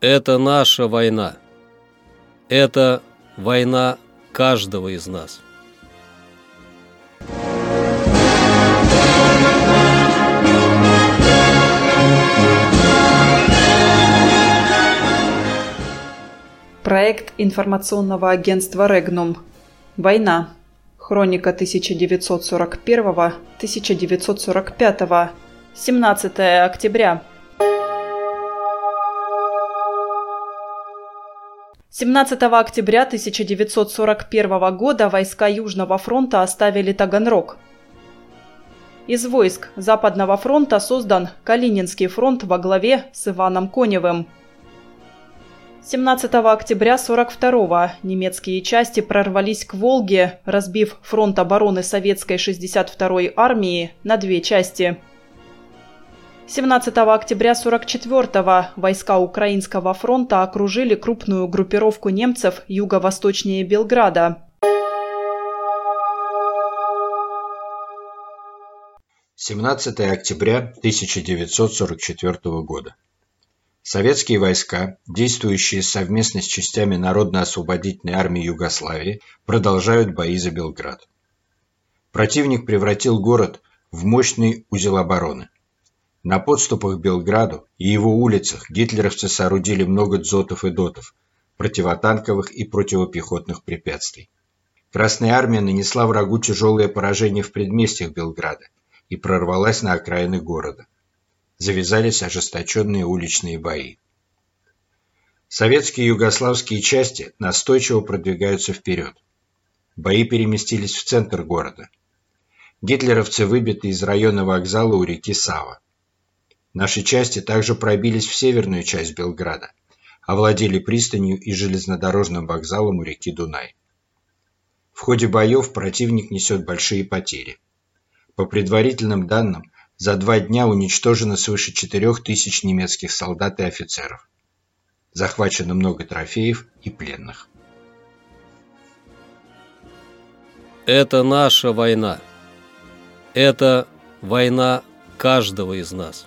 Это наша война. Это война каждого из нас. Проект информационного агентства «Регнум». Война. Хроника 1941-1945. 17 октября. 17 октября 1941 года войска Южного фронта оставили Таганрог. Из войск Западного фронта создан Калининский фронт во главе с Иваном Коневым. 17 октября 42 немецкие части прорвались к Волге, разбив фронт обороны советской 62-й армии на две части. 17 октября 44 войска Украинского фронта окружили крупную группировку немцев юго-восточнее Белграда. 17 октября 1944 года. Советские войска, действующие совместно с частями Народно-освободительной армии Югославии, продолжают бои за Белград. Противник превратил город в мощный узел обороны. На подступах к Белграду и его улицах гитлеровцы соорудили много дзотов и дотов, противотанковых и противопехотных препятствий. Красная армия нанесла врагу тяжелое поражение в предместьях Белграда и прорвалась на окраины города завязались ожесточенные уличные бои. Советские и югославские части настойчиво продвигаются вперед. Бои переместились в центр города. Гитлеровцы выбиты из района вокзала у реки Сава. Наши части также пробились в северную часть Белграда, овладели пристанью и железнодорожным вокзалом у реки Дунай. В ходе боев противник несет большие потери. По предварительным данным, за два дня уничтожено свыше 4000 немецких солдат и офицеров. Захвачено много трофеев и пленных. Это наша война. Это война каждого из нас.